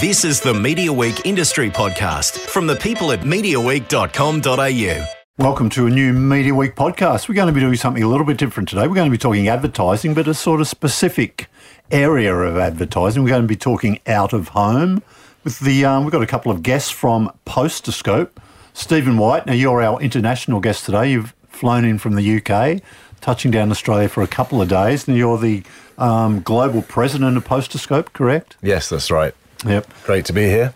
This is the Media Week Industry Podcast from the people at MediaWeek.com.au. Welcome to a new Media Week podcast. We're going to be doing something a little bit different today. We're going to be talking advertising, but a sort of specific area of advertising. We're going to be talking out of home with the. Um, we've got a couple of guests from Posterscope. Stephen White. Now you're our international guest today. You've flown in from the UK, touching down Australia for a couple of days. and you're the um, global president of Posterscope, correct? Yes, that's right. Yep. Great to be here.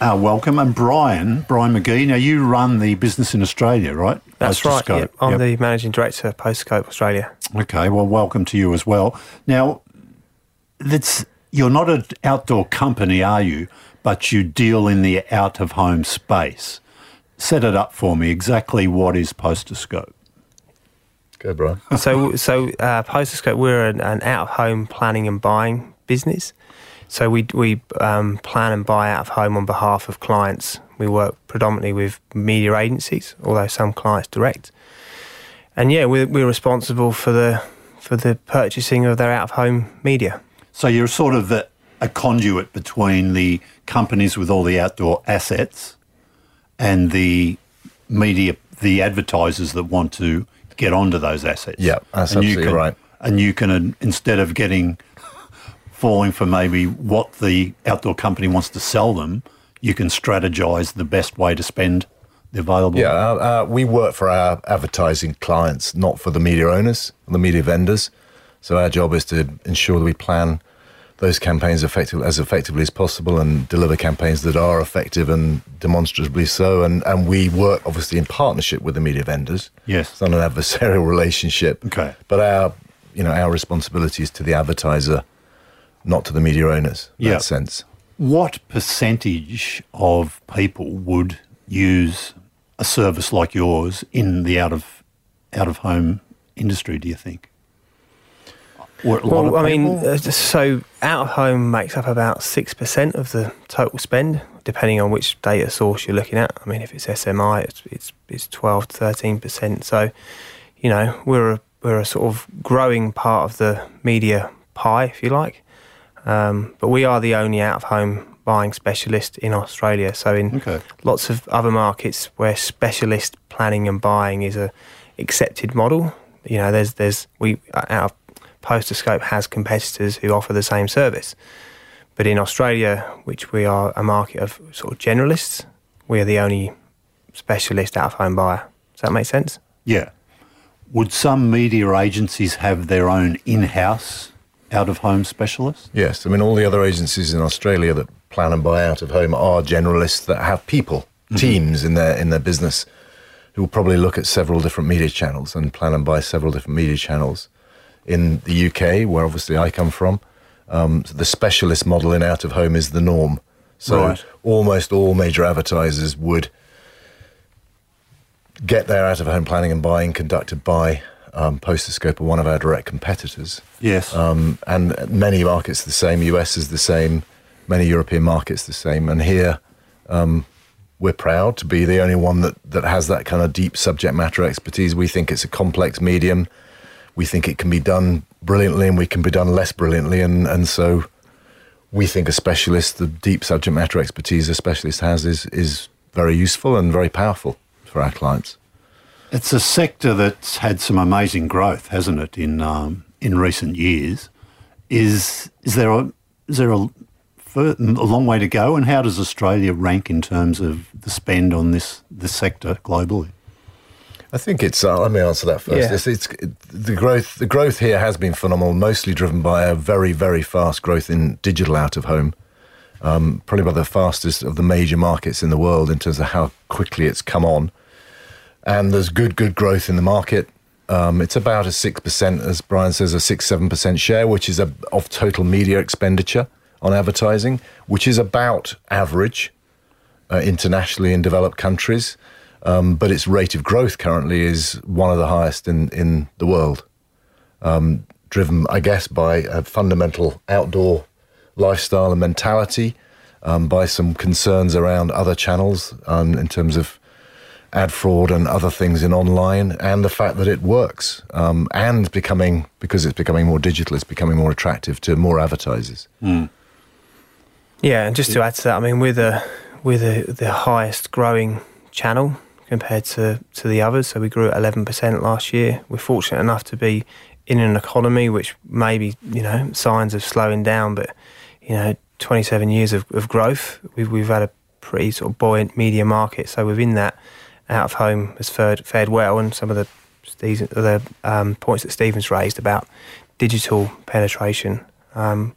Uh, welcome. And Brian, Brian McGee. Now you run the business in Australia, right? That's right. Posterscope. Yep. I'm Yep. the managing director of Posterscope Australia. Okay, well, welcome to you as well. Now, that's you're not an outdoor company, are you? But you deal in the out of home space. Set it up for me. Exactly what is Posterscope? Go, Brian. so, so uh, Posterscope, we're an, an out-of-home planning and buying business. So we we um, plan and buy out of home on behalf of clients. We work predominantly with media agencies, although some clients direct. And yeah, we're, we're responsible for the for the purchasing of their out-of-home media. So you're sort of the, a conduit between the companies with all the outdoor assets and the media, the advertisers that want to get onto those assets. Yeah, that's and you absolutely can, right. And you can, uh, instead of getting falling for maybe what the outdoor company wants to sell them, you can strategize the best way to spend the available. Yeah, uh, uh, we work for our advertising clients, not for the media owners, the media vendors. So our job is to ensure that we plan those campaigns effective, as effectively as possible and deliver campaigns that are effective and demonstrably so. And, and we work obviously in partnership with the media vendors. Yes. It's not an adversarial relationship. Okay. But our, you know, our responsibility is to the advertiser, not to the media owners. In Yeah. that sense. What percentage of people would use a service like yours in the out of out of home industry? Do you think? Or a lot Well, of I mean, people? uh, so out of home makes up about six percent of the total spend, depending on which data source you're looking at. I mean, if it's SMI, it's it's, it's twelve to thirteen percent. So, you know, we're a, we're a sort of growing part of the media pie, if you like. Um, but we are the only out of home buying specialist in Australia. So in Okay. lots of other markets where specialist planning and buying is a accepted model, you know, there's there's we our Posterscope has competitors who offer the same service. But in Australia, which we are a market of sort of generalists, we are the only specialist out of home buyer. Does that make sense? yeah. Would some media agencies have their own in-house out of home specialists? Yes, I mean all the other agencies in Australia that plan and buy out of home are generalists that have people, teams in their in their business who will probably look at several different media channels and plan and buy several different media channels. In the UK, where obviously I come from, um, the specialist model in out of home is the norm. So Right. almost all major advertisers would get their out of home planning and buying conducted by um, Posterscope are one of our direct competitors. Yes. Um, and many markets the same. US is the same. Many European markets the same. And here, um, we're proud to be the only one that, that has that kind of deep subject matter expertise. We think it's a complex medium. We think it can be done brilliantly and we can be done less brilliantly. And, and so we think a specialist, the deep subject matter expertise a specialist has, is, is very useful and very powerful for our clients. It's a sector that's had some amazing growth, hasn't it, in um, in recent years? Is is there a is there a, a long way to go, and how does Australia rank in terms of the spend on this this sector globally? I think it's. Uh, let me answer that first. Yeah. It's, it's the growth. The growth here has been phenomenal, mostly driven by a very, very fast growth in digital out of home. Um, probably one of the fastest of the major markets in the world in terms of how quickly it's come on. And there's good, good growth in the market. Um, it's about a six percent, as Brian says, a six, seven percent share, which is a, of total media expenditure on advertising, which is about average uh, internationally in developed countries. Um, but its rate of growth currently is one of the highest in, in the world, um, driven, I guess, by a fundamental outdoor lifestyle and mentality, um, by some concerns around other channels um, in terms of ad fraud and other things in online, and the fact that it works, um, and becoming because it's becoming more digital, it's becoming more attractive to more advertisers. Yeah, and just to add to that, I mean, we're the we're the, the highest growing channel compared to, to the others. So we grew at eleven percent last year. We're fortunate enough to be in an economy which maybe you know signs of slowing down, but you know, twenty seven years of, of growth. We've we've had a pretty sort of buoyant media market. So within that, out of home has fared fared well, and some of the the um, points that Stephen's raised about digital penetration. Um,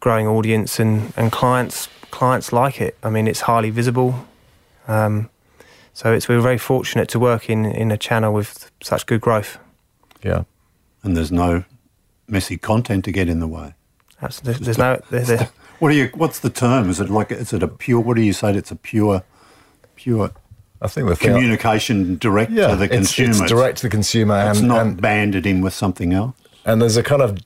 growing audience and, and clients clients like it. I mean, it's highly visible. Um, so it's we're very fortunate to work in, in a channel with such good growth. Yeah, and there's no messy content to get in the way. Absolutely. There's, no. There's, what are you? What's the term? Is it like? Is it a pure? What do you say? It's a pure, pure. I think the communication direct yeah, to the consumer. It's, it's direct to the consumer, it's and not and, banded in with something else. And there's a kind of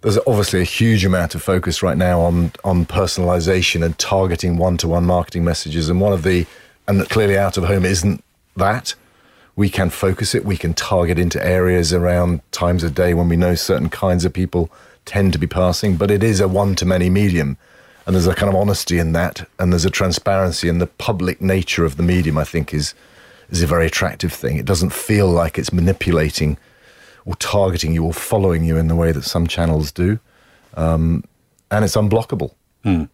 there's obviously a huge amount of focus right now on on personalization and targeting one-to-one marketing messages and one of the and clearly out of home isn't that we can focus it we can target into areas around times of day when we know certain kinds of people tend to be passing but it is a one-to-many medium and there's a kind of honesty in that and there's a transparency and the public nature of the medium i think is is a very attractive thing it doesn't feel like it's manipulating or targeting you or following you in the way that some channels do. Um, and it's unblockable. Mm.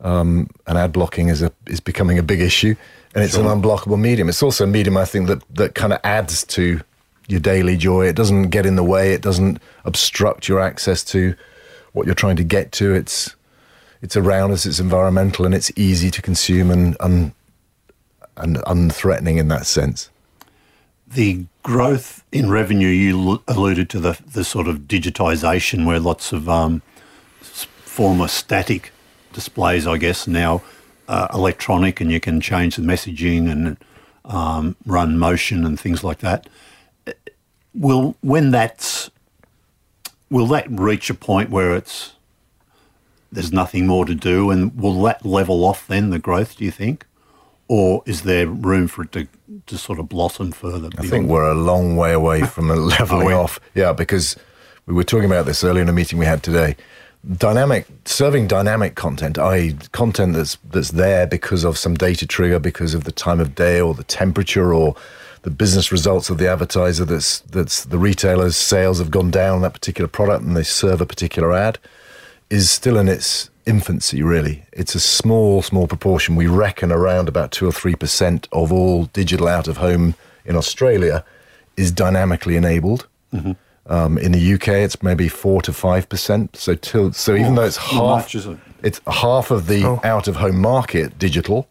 Um, and ad blocking is a is becoming a big issue, and it's sure. an unblockable medium. It's also a medium I think that that kind of adds to your daily joy. It doesn't get in the way. It doesn't obstruct your access to what you're trying to get to. It's it's around us. It's environmental, and it's easy to consume and un, and unthreatening in that sense the growth in revenue, you alluded to the, the sort of digitisation where lots of um, former static displays, I guess, now uh, electronic and you can change the messaging and um, run motion and things like that. Will when that's will that reach a point where it's there's nothing more to do, and will that level off then the growth? Do you think? or is there room for it to, to sort of blossom further? I think we're a long way away from a leveling off. Yeah, because we were talking about this earlier in a meeting we had today. Dynamic serving dynamic content, i.e., content that's that's there because of some data trigger, because of the time of day or the temperature or the business results of the advertiser. That's that's the retailer's sales have gone down on that particular product and they serve a particular ad, is still in its infancy, really. It's a small, small proportion. We reckon around about two or three percent of all digital out of home in Australia is dynamically enabled. Mm-hmm. Um, in the UK, it's maybe four to five percent. So, till, so even oh, though it's half, much, it? it's half of the oh. out of home market digital,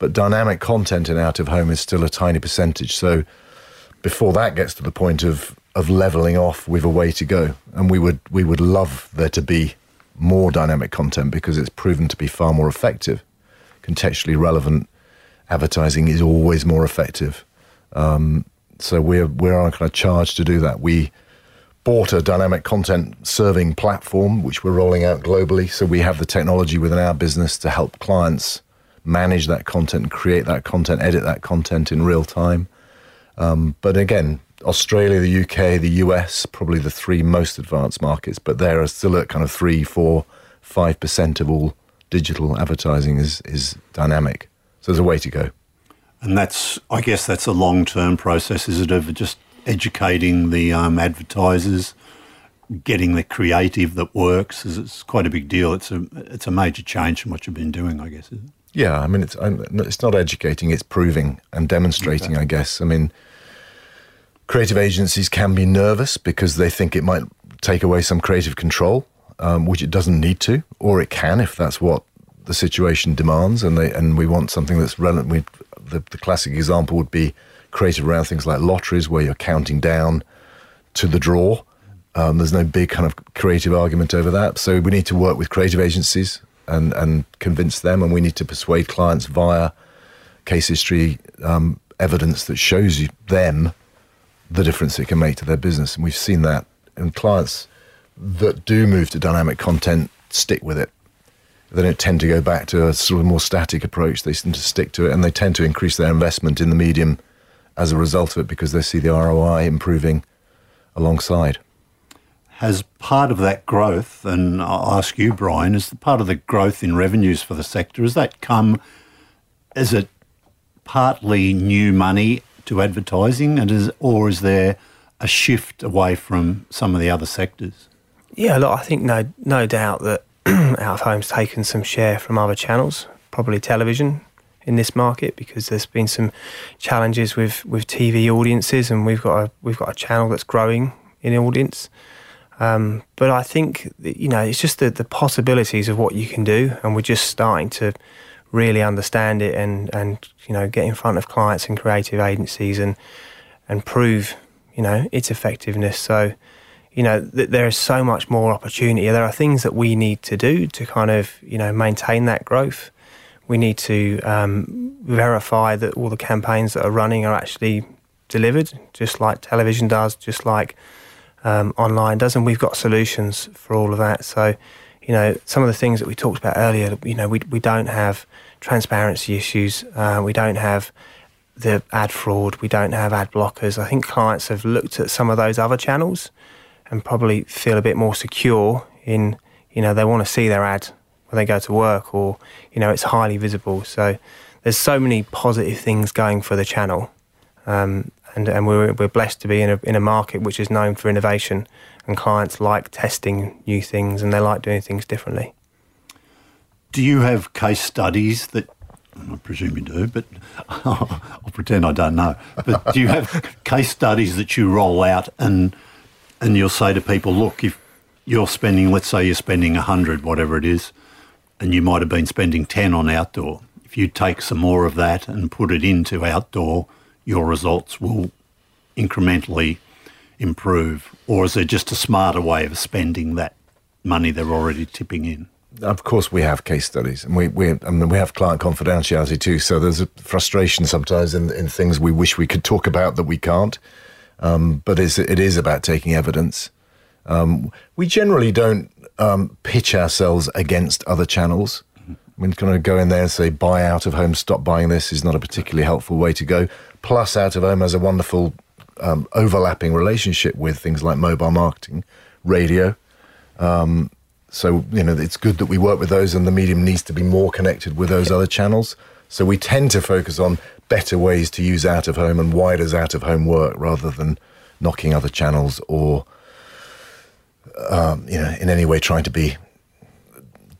but dynamic content in out of home is still a tiny percentage. So, before that gets to the point of of leveling off, we've a way to go, and we would we would love there to be more dynamic content because it's proven to be far more effective. Contextually relevant advertising is always more effective. Um, so we're we're on kind of charge to do that. We bought a dynamic content serving platform which we're rolling out globally. So we have the technology within our business to help clients manage that content, create that content, edit that content in real time. Um, but again, Australia, the UK, the US, probably the three most advanced markets, but there are still at kind of three, four, five percent of all digital advertising is is dynamic. So there's a way to go. And that's, I guess, that's a long term process, is it, of just educating the um, advertisers, getting the creative that works. It's quite a big deal. It's a it's a major change from what you've been doing, I guess. Yeah, I mean, it's it's not educating; it's proving and demonstrating. Okay. I guess. I mean creative agencies can be nervous because they think it might take away some creative control, um, which it doesn't need to, or it can if that's what the situation demands, and they and we want something that's relevant. We, the, the classic example would be creative around things like lotteries, where you're counting down to the draw. Um, there's no big kind of creative argument over that. So we need to work with creative agencies and and convince them, and we need to persuade clients via case history um, evidence that shows you them the difference it can make to their business. And we've seen that. And clients that do move to dynamic content stick with it. They don't tend to go back to a sort of more static approach. They seem to stick to it and they tend to increase their investment in the medium as a result of it because they see the ROI improving alongside. has part of that growth, and I'll ask you, Brian, is part of the growth in revenues for the sector, has that come, is it partly new money to advertising, and is, or is there a shift away from some of the other sectors? Yeah, look, I think no, no doubt that out of home's taken some share from other channels, probably television in this market because there's been some challenges with, with TV audiences, and we've got a we've got a channel that's growing in audience. Um, but I think you know it's just the, the possibilities of what you can do, and we're just starting to really understand it and and you know get in front of clients and creative agencies and and prove you know its effectiveness. So you know th- there is so much more opportunity. There are things that we need to do to kind of you know maintain that growth. We need to um, verify that all the campaigns that are running are actually delivered, just like television does, just like um, online does, and we've got solutions for all of that. So, you know, some of the things that we talked about earlier, you know, we we don't have transparency issues, uh, we don't have the ad fraud, we don't have ad blockers. I think clients have looked at some of those other channels and probably feel a bit more secure in, you know, they want to see their ad when they go to work, or you know, it's highly visible. So, there's so many positive things going for the channel. Um, and, and we're, we're blessed to be in a, in a market which is known for innovation and clients like testing new things and they like doing things differently. Do you have case studies that I presume you do, but I'll pretend I don't know. But do you have case studies that you roll out and and you'll say to people, look, if you're spending, let's say you're spending hundred, whatever it is, and you might have been spending ten on outdoor. If you take some more of that and put it into outdoor, your results will incrementally improve? Or is there just a smarter way of spending that money they're already tipping in? Of course, we have case studies, and we we I mean, we have client confidentiality too. So there's a frustration sometimes in in things we wish we could talk about that we can't. Um, but it's, it is about taking evidence. Um, we generally don't um, pitch ourselves against other channels. We're going to go in there and say, buy out of home, stop buying this is not a particularly helpful way to go. Plus, out of home has a wonderful um, overlapping relationship with things like mobile marketing, radio. Um, so, you know, it's good that we work with those and the medium needs to be more connected with those other channels. So we tend to focus on better ways to use out of home and why does out of home work rather than knocking other channels or, um, you know, in any way trying to be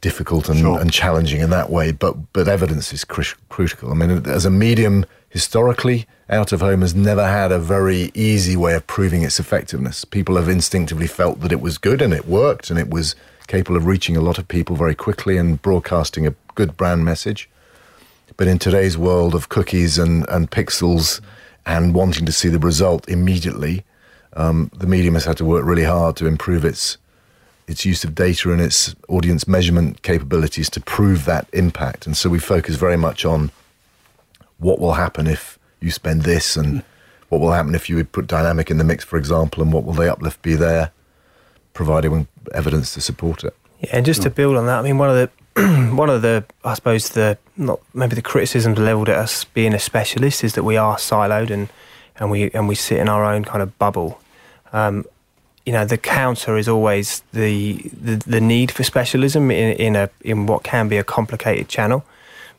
difficult and, sure. and challenging in that way. But but evidence is cr- critical. I mean, as a medium, historically, out of home has never had a very easy way of proving its effectiveness. People have instinctively felt that it was good and it worked and it was capable of reaching a lot of people very quickly and broadcasting a good brand message. But in today's world of cookies and, and pixels and wanting to see the result immediately, um, the medium has had to work really hard to improve its its use of data and its audience measurement capabilities to prove that impact. And so we focus very much on what will happen if you spend this and what will happen if you would put dynamic in the mix, for example, and what will the uplift be there, providing evidence to support it. Yeah, and just to build on that, I mean, one of the one of the, I suppose, the not maybe the criticisms levelled at us being a specialist is that we are siloed and and we and we sit in our own kind of bubble. Um, you know, the counter is always the the, the need for specialism in, in a in what can be a complicated channel,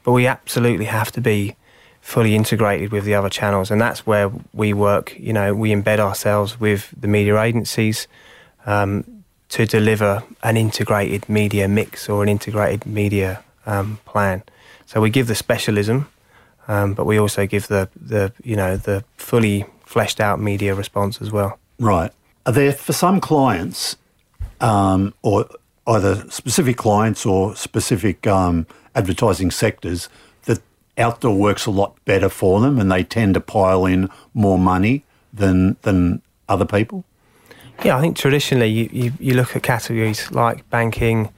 but we absolutely have to be fully integrated with the other channels, and that's where we work. You know, we embed ourselves with the media agencies um, to deliver an integrated media mix or an integrated media um, plan. So we give the specialism, um, but we also give the the you know the fully fleshed out media response as well. Right. Are there for some clients, um, or either specific clients or specific um, advertising sectors, that outdoor works a lot better for them, and they tend to pile in more money than than other people? Yeah, I think traditionally you, you, you look at categories like banking,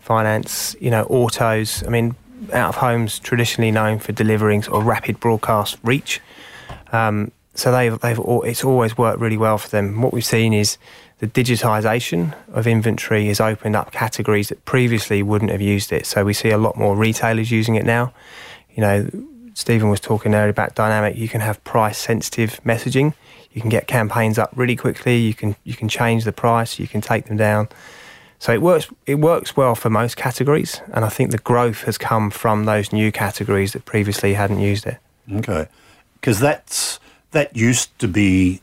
finance, you know, autos. I mean, out of homes traditionally known for delivering sort of rapid broadcast reach. Um, so they've they've it's always worked really well for them. What we've seen is the digitisation of inventory has opened up categories that previously wouldn't have used it. So we see a lot more retailers using it now. You know, Stephen was talking earlier about dynamic. You can have price sensitive messaging. You you can get campaigns up really quickly. You can you can change the price. You can take them down. So it works. It works well for most categories, and I think the growth has come from those new categories that previously hadn't used it. Okay, because that's that used to be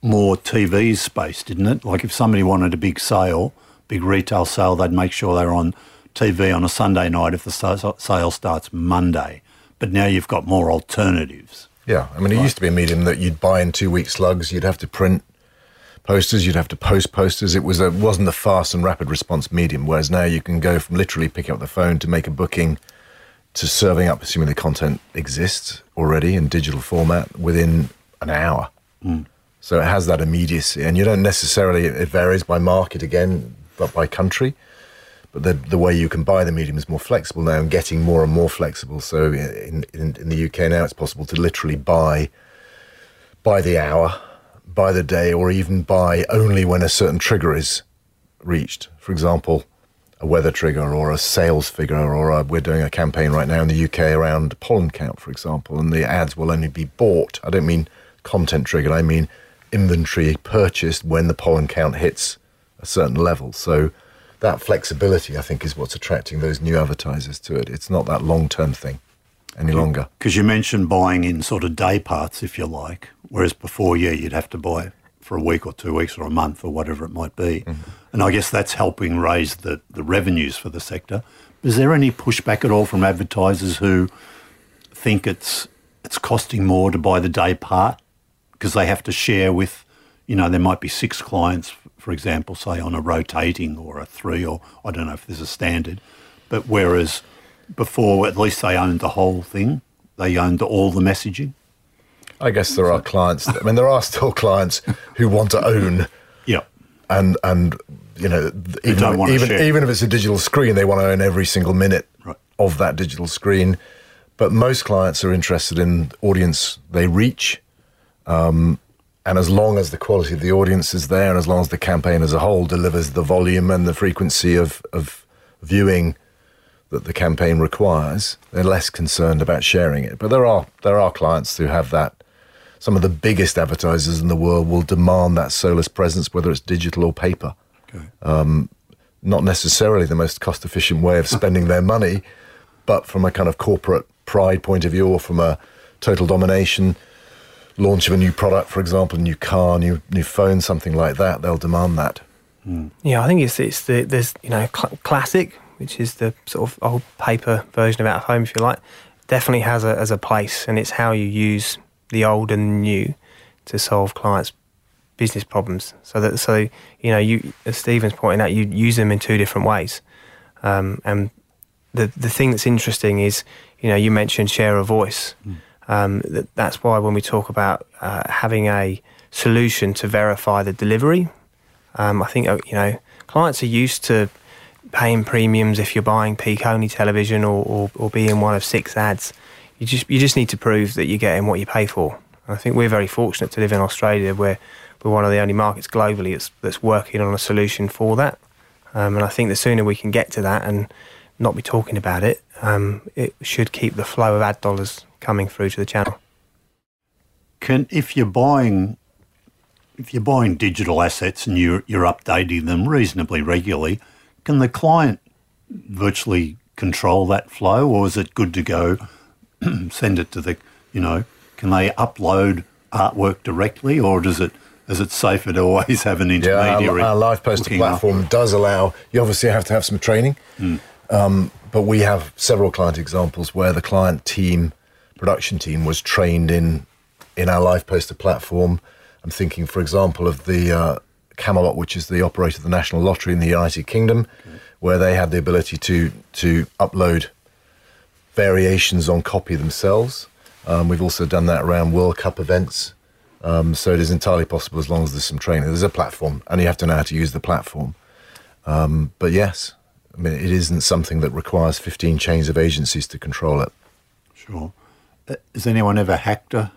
more TV space, didn't it? Like if somebody wanted a big sale, big retail sale, they'd make sure they're on TV on a Sunday night if the sale starts Monday. But now you've got more alternatives. Yeah, I mean, it right. used to be a medium that you'd buy in two week slugs. You'd have to print posters. You'd have to post posters. It was a, wasn't a fast and rapid response medium. Whereas now you can go from literally picking up the phone to make a booking to serving up, assuming the content exists already in digital format within an hour. Mm. So it has that immediacy, and you don't necessarily. It varies by market again, but by country. But the the way you can buy the medium is more flexible now, and getting more and more flexible. So in in, in the UK now, it's possible to literally buy by the hour, by the day, or even buy only when a certain trigger is reached. For example, a weather trigger or a sales figure, or a, we're doing a campaign right now in the UK around pollen count, for example, and the ads will only be bought. I don't mean content triggered. I mean inventory purchased when the pollen count hits a certain level. So that flexibility, I think, is what's attracting those new advertisers to it. It's not that long term thing any longer. Because you mentioned buying in sort of day parts, if you like, whereas before, yeah, you'd have to buy for a week or two weeks or a month or whatever it might be. Mm-hmm. And I guess that's helping raise the, the revenues for the sector. Is there any pushback at all from advertisers who think it's it's costing more to buy the day part because they have to share with, you know, there might be six clients, for example, say on a rotating or a three, or I don't know if there's a standard. But whereas before, at least they owned the whole thing, they owned all the messaging. I guess there are clients. I mean, there are still clients who want to own. Yeah. And and you know, even even, even if it's a digital screen, they want to own every single minute right. of that digital screen. But most clients are interested in audience they reach um, and as long as the quality of the audience is there, and as long as the campaign as a whole delivers the volume and the frequency of, of viewing that the campaign requires, they're less concerned about sharing it. But there are there are clients who have that. Some of the biggest advertisers in the world will demand that solus presence, whether it's digital or paper. Okay. Um, not necessarily the most cost efficient way of spending their money, but from a kind of corporate pride point of view, or from a total domination launch of a new product, for example, a new car, new new phone, something like that, they'll demand that. Mm. Yeah, I think it's it's the there's you know cl- classic, which is the sort of old paper version of out of home, if you like, definitely has a as a place, and it's how you use the old and new to solve clients' business problems. So that so you know you as Stephen's pointing out, you use them in two different ways, um, and the the thing that's interesting is you know you mentioned share a voice. Mm. Um, that, that's why when we talk about uh, having a solution to verify the delivery, um, I think uh, you know clients are used to paying premiums if you're buying peak only television or, or, or being one of six ads. You just you just need to prove that you're getting what you pay for. I think we're very fortunate to live in Australia where we're one of the only markets globally that's, that's working on a solution for that. Um, and I think the sooner we can get to that and not be talking about it, um, it should keep the flow of ad dollars coming through to the channel. Can if you're buying if you're buying digital assets and you're you're updating them reasonably regularly, can the client virtually control that flow, or is it good to go send it to the you know? Can they upload artwork directly, or does it is it safer to always have an intermediary? Yeah, our, our live poster platform does allow. You obviously have to have some training, mm. um, but we have several client examples where the client team production team was trained in in our live poster platform. I'm thinking, for example, of the uh, Camelot, which is the operator of the National Lottery in the United Kingdom, okay. where they had the ability to to upload variations on copy themselves. Um, we've also done that around World Cup events. Um, so it is entirely possible as long as there's some training. There's a platform, and you have to know how to use the platform. Um, but yes, I mean, it isn't something that requires 15 chains of agencies to control it. Sure. Has anyone ever hacked a,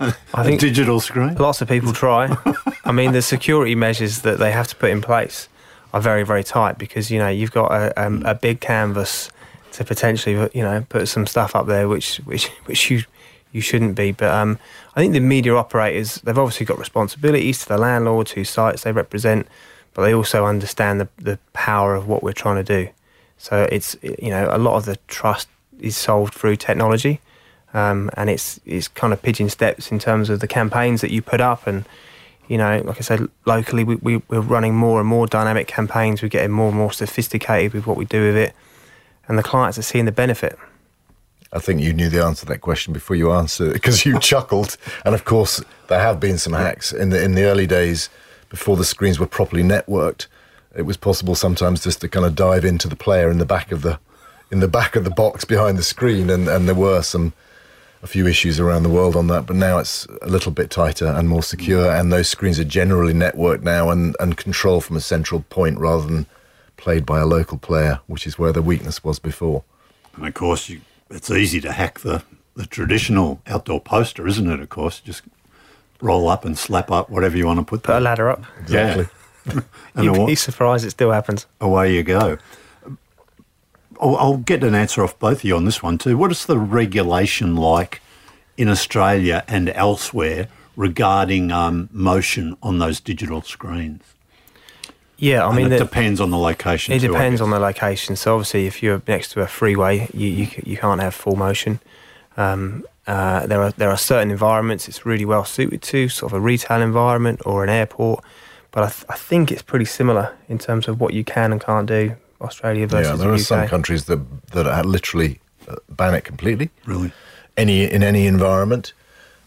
I think digital screen? Lots of people try. I mean, the security measures that they have to put in place are very, very tight because you know you've got a, um, a big canvas to potentially you know put some stuff up there which which which you you shouldn't be. But um, I think the media operators they've obviously got responsibilities to the landlords whose sites they represent, but they also understand the the power of what we're trying to do. So it's you know a lot of the trust is solved through technology, um, and it's it's kind of pigeon steps in terms of the campaigns that you put up and. You know, like I said, locally we, we, we're running more and more dynamic campaigns. We're getting more and more sophisticated with what we do with it, and the clients are seeing the benefit. I think you knew the answer to that question before you answered it because you chuckled. And of course, there have been some hacks in the in the early days before the screens were properly networked. It was possible sometimes just to kind of dive into the player in the back of the in the back of the box behind the screen, and, and there were some a few issues around the world on that. But now it's a little bit tighter and more secure, mm. and those screens are generally networked now and and controlled from a central point rather than played by a local player, which is where the weakness was before. And of course, you, it's easy to hack the, the traditional outdoor poster, isn't it? Of course, just roll up and slap up whatever you want to put Put a ladder up. Exactly. and You'd awa- be surprised it still happens. away you go. I'll, I'll get an answer off both of you on this one too. What is the regulation like in Australia and elsewhere regarding um, motion on those digital screens? Yeah, I And mean, it the- depends on the location. It too, depends on the location. So obviously, if you're next to a freeway, you you, you can't have full motion. Um, uh, there are there are certain environments it's really well suited to, sort of a retail environment or an airport. But I, th- I think it's pretty similar in terms of what you can and can't do. Australia versus yeah, there the are UK. some countries that that are literally uh, ban it completely. Really? any in any environment,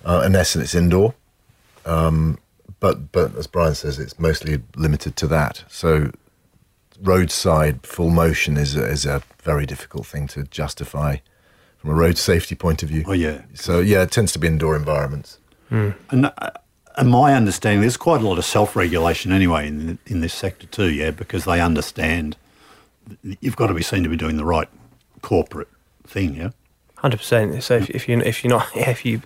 uh, unless it's indoor. Um, but but as Brian says, it's mostly limited to that. So roadside full motion is a, is a very difficult thing to justify from a road safety point of view. Oh, yeah. So yeah, it tends to be indoor environments. And, uh, and my understanding, there's quite a lot of self-regulation anyway in in this sector too. Yeah, because they understand you've got to be seen to be doing the right corporate thing. Yeah. Hundred percent. So if, if you if you're not if you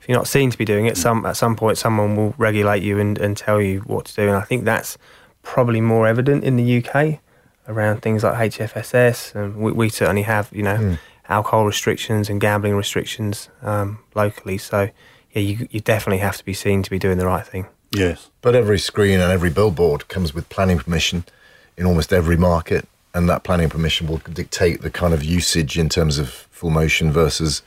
if you're not seen to be doing it, some at some point someone will regulate you and, and tell you what to do. And I think that's probably more evident in the UK around things like HFSS, and we, we certainly have you know alcohol restrictions and gambling restrictions um, locally. So yeah, you you definitely have to be seen to be doing the right thing. Yes. But every screen and every billboard comes with planning permission in almost every market, and that planning permission will dictate the kind of usage in terms of full motion versus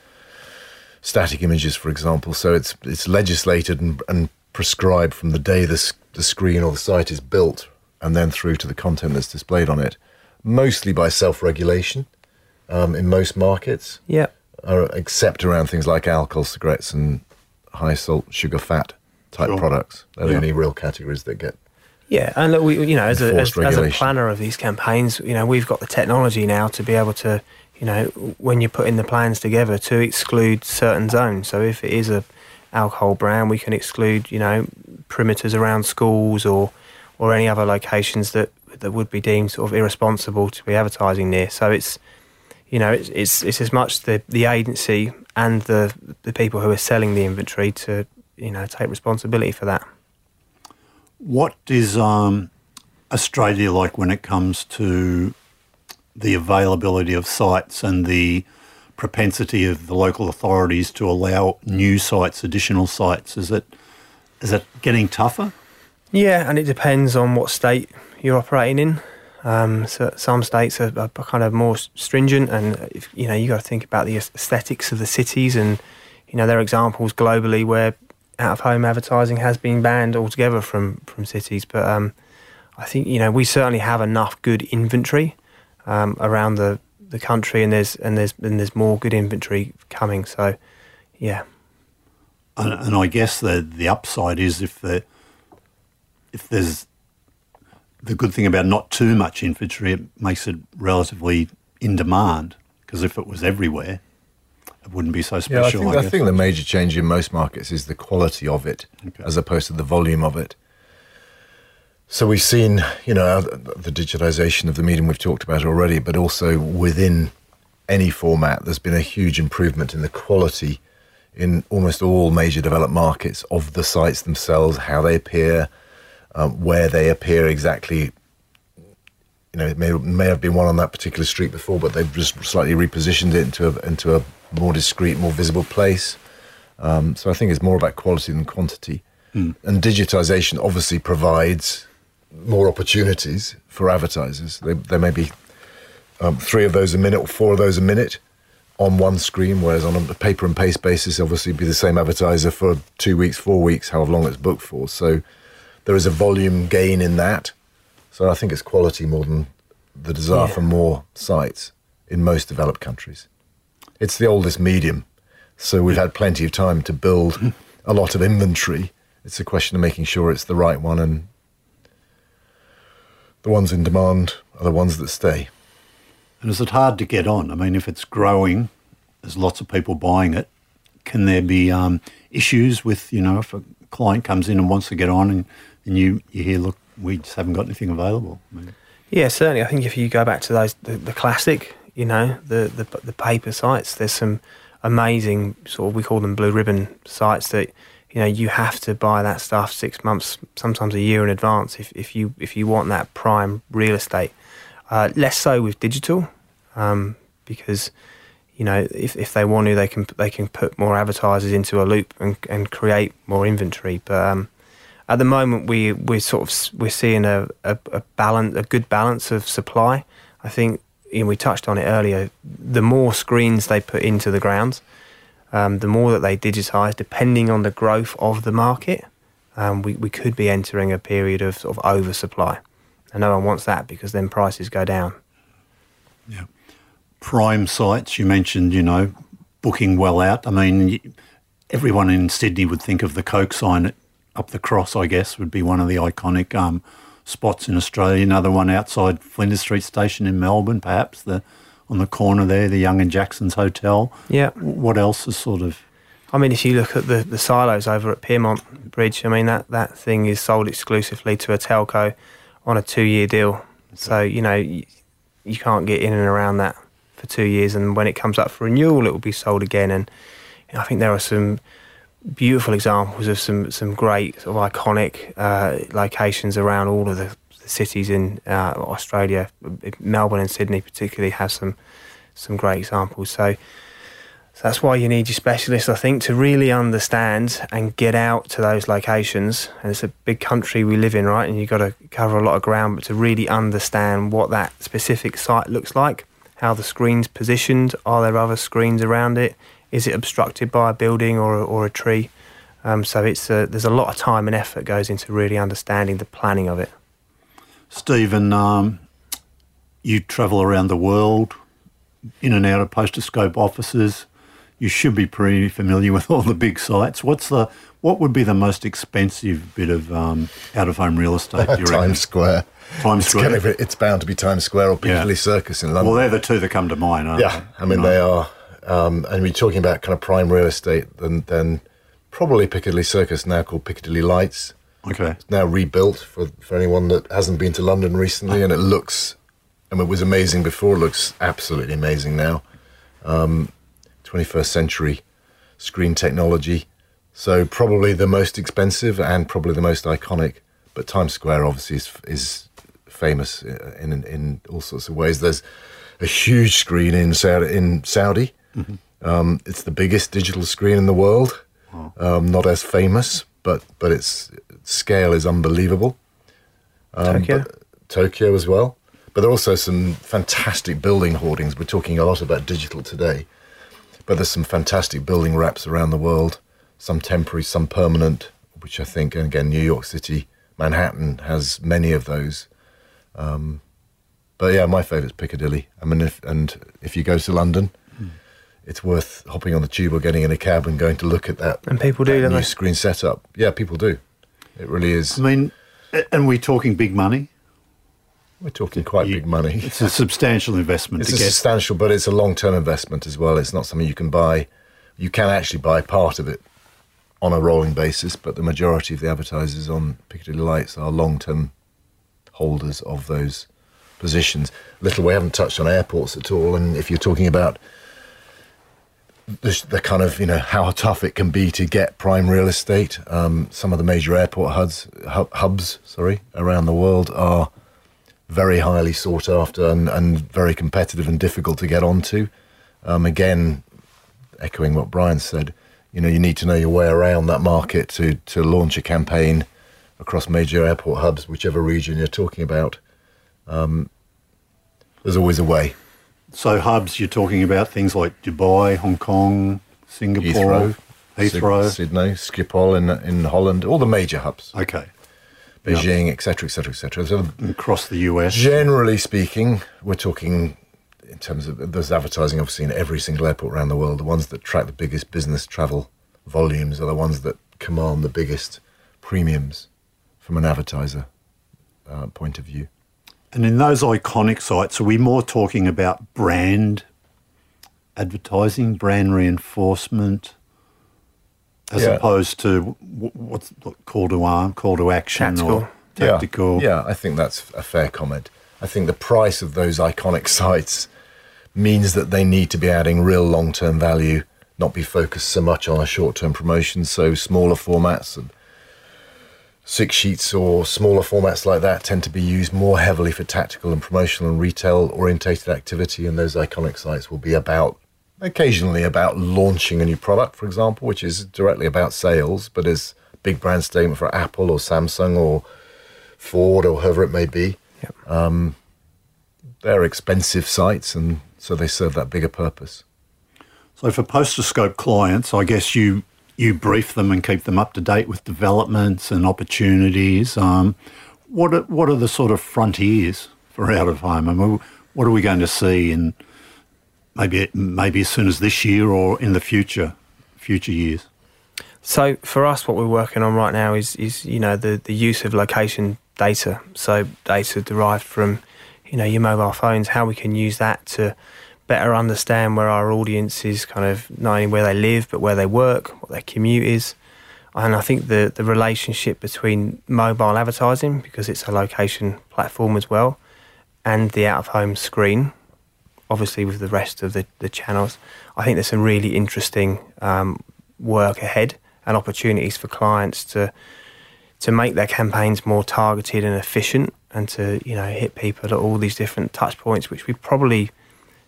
static images, for example. So it's it's legislated and, and prescribed from the day the, the screen or the site is built, and then through to the content that's displayed on it, mostly by self-regulation um, in most markets, Yeah. uh, except around things like alcohol, cigarettes, and high salt, sugar, fat type Sure. products. They're the only real categories that get Yeah, and look, we, you know, as a, as, as a planner of these campaigns, you know, we've got the technology now to be able to, you know, when you're putting the plans together, to exclude certain zones. So if it is a alcohol brand, we can exclude, you know, perimeters around schools or or any other locations that that would be deemed sort of irresponsible to be advertising near. So it's, you know, it's it's, it's as much the the agency and the the people who are selling the inventory to, you know, take responsibility for that. What is um, Australia like when it comes to the availability of sites and the propensity of the local authorities to allow new sites, additional sites? Is it is it getting tougher? Yeah, and it depends on what state you're operating in. Um, so some states are, are kind of more stringent, and if, you know you got to think about the aesthetics of the cities, and you know there are examples globally where out of home advertising has been banned altogether from from cities. But um, I think you know we certainly have enough good inventory um, around the, the country, and there's and there's and there's more good inventory coming. So yeah, And, and I guess the the upside is if the if there's the good thing about not too much inventory, it makes it relatively in demand. Because if it was everywhere, it wouldn't be so Yeah, I special. think, I I think the major change in most markets is the quality of it Okay. as opposed to the volume of it. So we've seen, you know, the digitization of the medium we've talked about already, but also within any format, there's been a huge improvement in the quality in almost all major developed markets of the sites themselves, how they appear, um, where they appear exactly. You know, it may may have been one on that particular street before, but they've just slightly repositioned it into a into a more discreet, more visible place. Um, so I think it's more about quality than quantity. Hmm. And digitization obviously provides more opportunities for advertisers. There, there may be um, three of those a minute or four of those a minute on one screen, whereas on a paper and paste basis, obviously be the same advertiser for two weeks, four weeks, however long it's booked for. So there is a volume gain in that. So I think it's quality more than the desire Yeah. for more sites in most developed countries. It's the oldest medium, so we've had plenty of time to build a lot of inventory. It's a question of making sure it's the right one, and the ones in demand are the ones that stay. And is it hard to get on? I mean, if it's growing, there's lots of people buying it. Can there be um, issues with, you know, if a client comes in and wants to get on and, and you, you hear, look, we just haven't got anything available? I mean, Yeah, certainly. I think if you go back to those the, the classic, you know, the, the the paper sites, there's some amazing sort of we call them blue ribbon sites that you know you have to buy that stuff six months, sometimes a year in advance if, if you if you want that prime real estate. Uh, less so with digital, um, because you know if, if they want to, they can they can put more advertisers into a loop and, and create more inventory. But um, at the moment, we we're sort of we're seeing a, a, a balance, a good balance of supply. I think you know, we touched on it earlier. The more screens they put into the ground, um, the more that they digitise, depending on the growth of the market, um, we we could be entering a period of sort of oversupply, and no one wants that because then prices go down. yeah. Prime sites, you mentioned, you know, booking well out. I mean, everyone in Sydney would think of the Coke sign up the cross, I guess, would be one of the iconic um, spots in Australia. Another one outside Flinders Street Station in Melbourne, perhaps, the on the corner there, the Young and Jackson's Hotel. Yeah. What else is sort of I mean, if you look at the, the silos over at Pyrmont Bridge, I mean that, that thing is sold exclusively to a telco on a two year deal. So you know you, you can't get in and around that for two years, and when it comes up for renewal, it will be sold again. And I think there are some beautiful examples of some some great sort of iconic uh, locations around all of the, the cities in uh, Australia. Melbourne and Sydney particularly have some some great examples. So. So that's why you need your specialists, I think, to really understand and get out to those locations. And it's a big country we live in, right? And you've got to cover a lot of ground, but to really understand what that specific site looks like, how the screen's positioned, are there other screens around it? Is it obstructed by a building or, a- or a tree? Um, so it's a, there's a lot of time and effort goes into really understanding the planning of it. Stephen, um, you travel around the world, in and out of Posterscope offices. You should be pretty familiar with all the big sites. What's the what would be the most expensive bit of um, out of home real estate? do you reckon? Times Square. Times It's, Square. kind of- it's bound to be Times Square or Piccadilly Circus in London. Well, they're the two that come to mind, aren't Yeah, they? I mean You know? they are, um, and we're talking about kind of prime real estate. Then, then probably Piccadilly Circus now called Piccadilly Lights. Okay. It's now rebuilt for for anyone that hasn't been to London recently, and it looks, I mean, it was amazing before. It looks absolutely amazing now. Twenty first century screen technology, so probably the most expensive and probably the most iconic. But Times Square obviously is is famous in in, in all sorts of ways. There's a huge screen in Saudi. In Saudi, um, it's the biggest digital screen in the world. Um, not as famous, but but its scale is unbelievable. Tokyo? But Tokyo as well. But there are also some fantastic building hoardings. We're talking a lot about digital today, but there's some fantastic building wraps around the world. Some temporary, some permanent. Which I think, and again, New York City, Manhattan has many of those. Um, but yeah, my favourite's Piccadilly. I mean, if, and if you go to London, it's worth hopping on the tube or getting in a cab and going to look at that. And people do, that don't new they? screen setup. Yeah, people do. It really is. I mean, and we're talking big money. We're talking quite You- big money. It's a substantial investment It's to a get. substantial, but it's a long-term investment as well. It's not something you can buy. You can actually buy part of it on a rolling basis, but the majority of the advertisers on Piccadilly Lights are long-term holders of those positions. Little, we haven't touched on airports at all, and if you're talking about the, the kind of you know how tough it can be to get prime real estate, um, some of the major airport hubs, hubs, sorry, around the world are very highly sought after and, and very competitive and difficult to get onto. Um, again, echoing what Brian said, You know, you need to know your way around that market to to launch a campaign across major airport hubs, whichever region you're talking about. Um, there's always a way. So hubs, you're talking about things like Dubai, Hong Kong, Singapore, Heathrow, Syd- Sydney, Schiphol in in Holland, all the major hubs, okay, Beijing, etc., etc., etc. So across the US. generally speaking, we're talking in terms of there's advertising obviously in every single airport around the world. The ones that track the biggest business travel volumes are the ones that command the biggest premiums from an advertiser uh, point of view. And in those iconic sites, are we more talking about brand advertising, brand reinforcement, as Yeah. opposed to what's call to arm, call to action, or Yeah. tactical? Yeah, I think that's a fair comment. I think the price of those iconic sites means that they need to be adding real long term value, not be focused so much on a short term promotion. So smaller formats and six sheets or smaller formats like that tend to be used more heavily for tactical and promotional and retail orientated activity. And those iconic sites will be about occasionally about launching a new product, for example, which is directly about sales, but is big brand statement for Apple or Samsung or Ford or whoever it may be. Um, they're expensive sites, and so they serve that bigger purpose. So for Posterscope clients, I guess you you brief them and keep them up to date with developments and opportunities. Um, what are, what are the sort of frontiers for out of home? I mean, what are we going to see in maybe maybe as soon as this year or in the future future years? So for us, what we're working on right now is is you know the the use of location data. So data derived from you know your mobile phones, how we can use that to better understand where our audience is, kind of not only where they live but where they work, what their commute is. And I think the the relationship between mobile advertising, because it's a location platform as well, and the out of home screen, obviously with the rest of the, the channels, I think there's some really interesting um, work ahead and opportunities for clients to to make their campaigns more targeted and efficient and to you know hit people at all these different touch points which we probably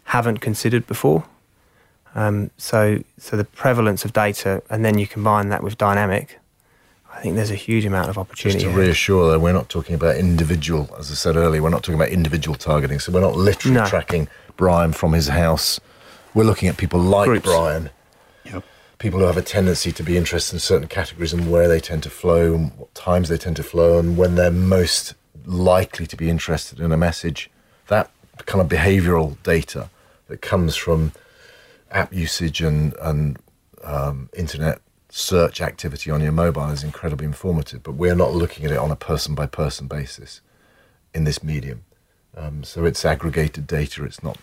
haven't considered before um, so so the prevalence of data and then you combine that with dynamic I think there's a huge amount of opportunity. Just opportunity to here. reassure that we're not talking about individual, as I said earlier, we're not talking about individual targeting. So we're not literally No. tracking Brian from his house. We're looking at people like Groups. Brian, Yep. people who have a tendency to be interested in certain categories and where they tend to flow and what times they tend to flow and when they're most likely to be interested in a message. That kind of behavioral data that comes from app usage and, and um, internet search activity on your mobile is incredibly informative, but we're not looking at it on a person by person basis in this medium. Um, so it's aggregated data, it's not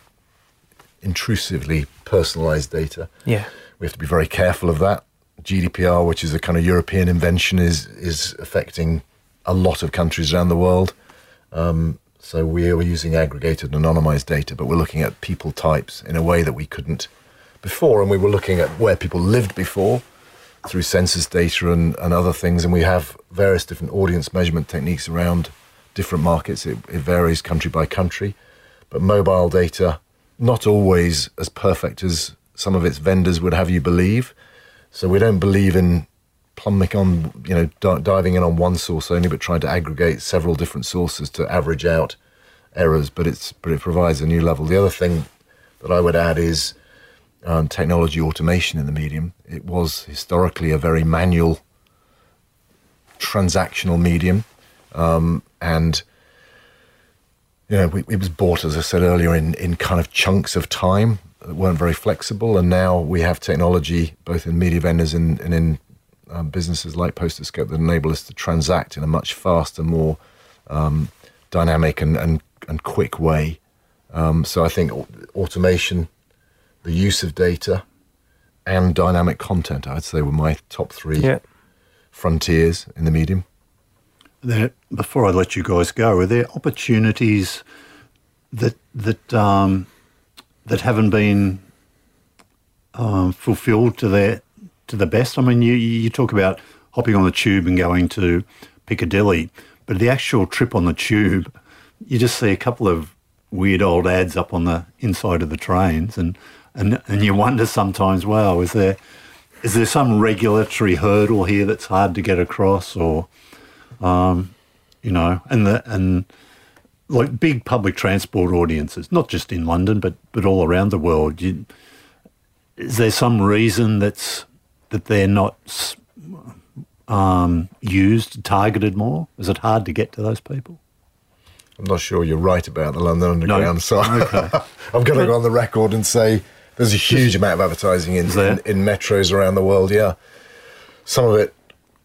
intrusively personalized data. yeah We have to be very careful of that. GDPR, which is a kind of European invention, is is affecting a lot of countries around the world. Um, so we are using aggregated, anonymized data, but we're looking at people types in a way that we couldn't before, and we were looking at where people lived before through census data and, and other things, and we have various different audience measurement techniques around different markets. It, it varies country by country, but mobile data not always as perfect as some of its vendors would have you believe. So we don't believe in plumbing on, you know, di- diving in on one source only, but trying to aggregate several different sources to average out errors. But it's but it provides a new level. The other thing that I would add is um, technology automation in the medium. It was historically a very manual, transactional medium, um, and you know, it was bought, as I said earlier, in, in kind of chunks of time that weren't very flexible. And now we have technology, both in media vendors and, and in um, businesses like Posterscope, that enable us to transact in a much faster, more um, dynamic and, and, and quick way. Um, so I think automation, the use of data, and dynamic content, I'd say, were my top three yeah frontiers in the medium. There, before I let you guys go, are there opportunities that that um, that haven't been um, fulfilled to their to the best? I mean, you you talk about hopping on the tube and going to Piccadilly, but the actual trip on the tube, you just see a couple of weird old ads up on the inside of the trains, and and and you wonder sometimes, wow, is there is there some regulatory hurdle here that's hard to get across, or um, you know, and the and like big public transport audiences, not just in London, but but all around the world. You, is there some reason that's that they're not um, used, targeted more? Is it hard to get to those people? I'm not sure you're right about the London Underground, so Okay. I'm going to go on the record and say there's a huge amount of advertising in, in, in metros around the world. Yeah, some of it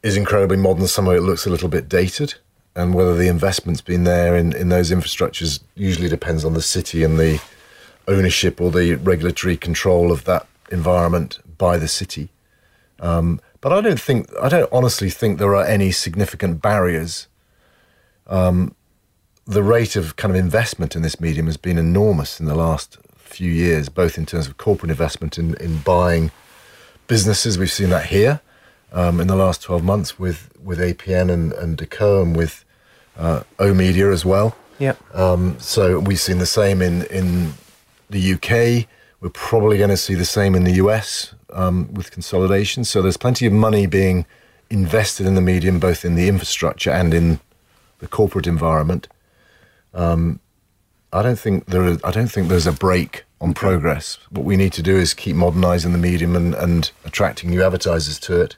is incredibly modern, some of it looks a little bit dated, and whether the investment's been there in, in those infrastructures usually depends on the city and the ownership or the regulatory control of that environment by the city. Um, but I don't think, I don't honestly think there are any significant barriers the rate of kind of investment in this medium has been enormous in the last few years, both in terms of corporate investment in, in buying businesses. We've seen that here um, in the last 12 months with, with APN and, and Decaux and with uh, oOh!media as well. Yep. Um, so we've seen the same in, in the UK. We're probably going to see the same in the US um, with consolidation. So there's plenty of money being invested in the medium, both in the infrastructure and in the corporate environment. Um, I don't think there. Are, I don't think there's a break on progress. What we need to do is keep modernising the medium and, and attracting new advertisers to it.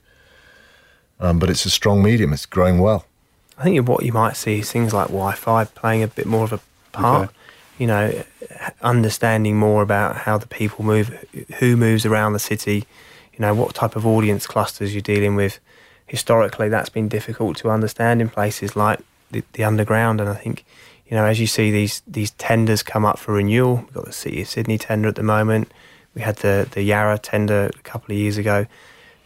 Um, but it's a strong medium. It's growing well. I think what you might see is things like Wi-Fi playing a bit more of a part. Okay. You know, understanding more about how the people move, who moves around the city. You know, what type of audience clusters you're dealing with. Historically, that's been difficult to understand in places like the, the underground, and I think. You know, as you see these these tenders come up for renewal, we've got the City of Sydney tender at the moment. We had the the Yarra tender a couple of years ago.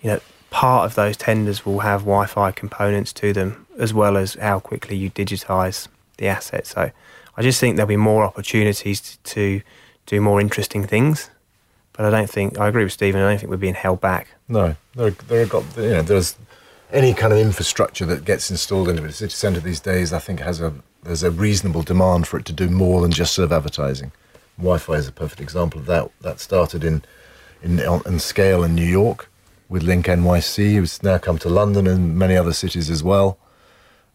You know, part of those tenders will have Wi-Fi components to them, as well as how quickly you digitise the asset. So, I just think there'll be more opportunities to, do more interesting things. But I don't think I agree with Stephen. I don't think we're being held back. No, there, there are got you know there's any kind of infrastructure that gets installed into the city centre these days. I think has a there's a reasonable demand for it to do more than just serve advertising. Wi-Fi is a perfect example of that. That started in in, in scale in New York with LinkNYC. It's now come to London and many other cities as well.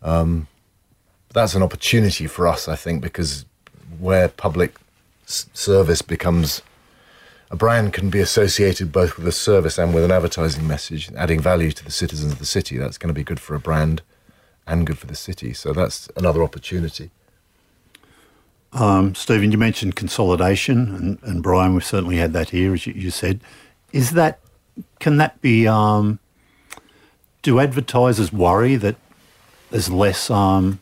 Um, that's an opportunity for us, I think, because where public service becomes a brand can be associated both with a service and with an advertising message, adding value to the citizens of the city. That's going to be good for a brand and good for the city. So that's another opportunity. Um, Stephen, you mentioned consolidation, and, and Brian, we've certainly had that here, as you, you said. Is that can that be? Um, do advertisers worry that there's less um,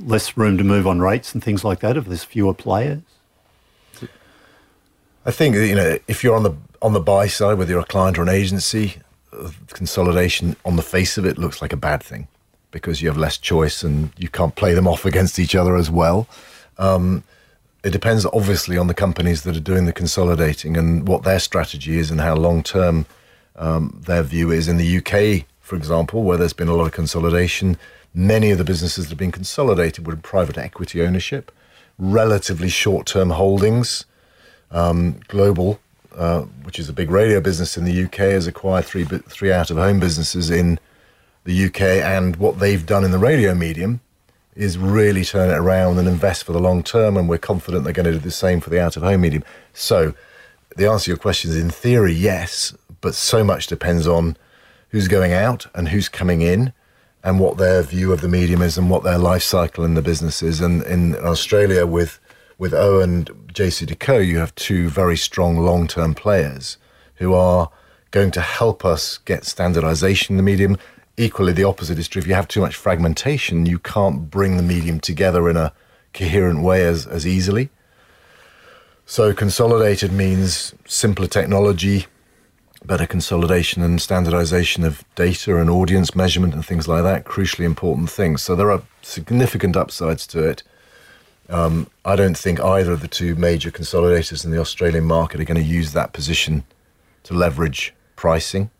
less room to move on rates and things like that if there's fewer players? I think you know if you're on the on the buy side, whether you're a client or an agency, consolidation on the face of it looks like a bad thing because you have less choice and you can't play them off against each other as well. Um, it depends obviously on the companies that are doing the consolidating and what their strategy is and how long term um, their view is. In the UK, for example, where there's been a lot of consolidation, many of the businesses that have been consolidated were private equity ownership, relatively short term holdings. Um, Global, uh, which is a big radio business in the UK, has acquired three three out of home businesses in the UK, and what they've done in the radio medium is really turn it around and invest for the long term, and we're confident they're going to do the same for the out of home medium. So, the answer to your question is in theory, yes, but so much depends on who's going out and who's coming in and what their view of the medium is and what their life cycle in the business is. And in Australia, with with O and JCDecaux, you have two very strong long term players who are going to help us get standardization in the medium. Equally, the opposite is true. If you have too much fragmentation, you can't bring the medium together in a coherent way as, as easily. So, consolidated means simpler technology, better consolidation and standardization of data and audience measurement and things like that. Crucially important things. So, there are significant upsides to it. Um, I don't think either of the two major consolidators in the Australian market are going to use that position to leverage pricing.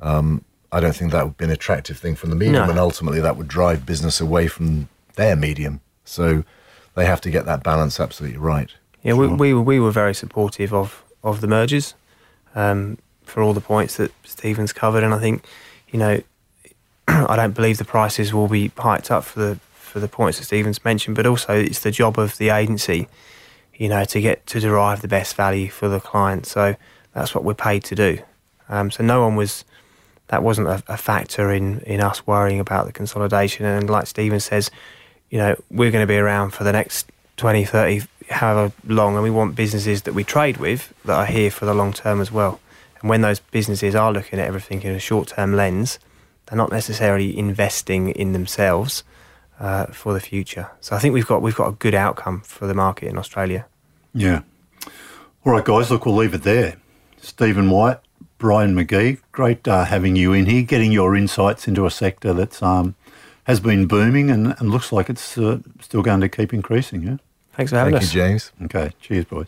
Um, I don't think that would be an attractive thing from the medium, No. and ultimately that would drive business away from their medium. So they have to get that balance absolutely right. Yeah, we, we were we were very supportive of of the mergers. Um, for all the points that Stephen's covered, and I think, you know, I don't believe the prices will be hiked up for the for the points that Stephen's mentioned, but also it's the job of the agency, you know, to get to derive the best value for the client. So that's what we're paid to do. Um, so no one was that wasn't a, a, factor in in us worrying about the consolidation. And like Stephen says, you know, we're going to be around for the next 20, 30, however long, and we want businesses that we trade with that are here for the long term as well. And when those businesses are looking at everything in a short term lens, they're not necessarily investing in themselves uh, for the future. So I think we've got we've got a good outcome for the market in Australia. Yeah. All right, guys. Look, we'll leave it there. Stephen White, Brian McGee, great uh, having you in here, getting your insights into a sector that's um, has been booming and, and looks like it's uh, still going to keep increasing. Yeah. Thanks for having Thank us. Thank you, James. Okay. Cheers, boys.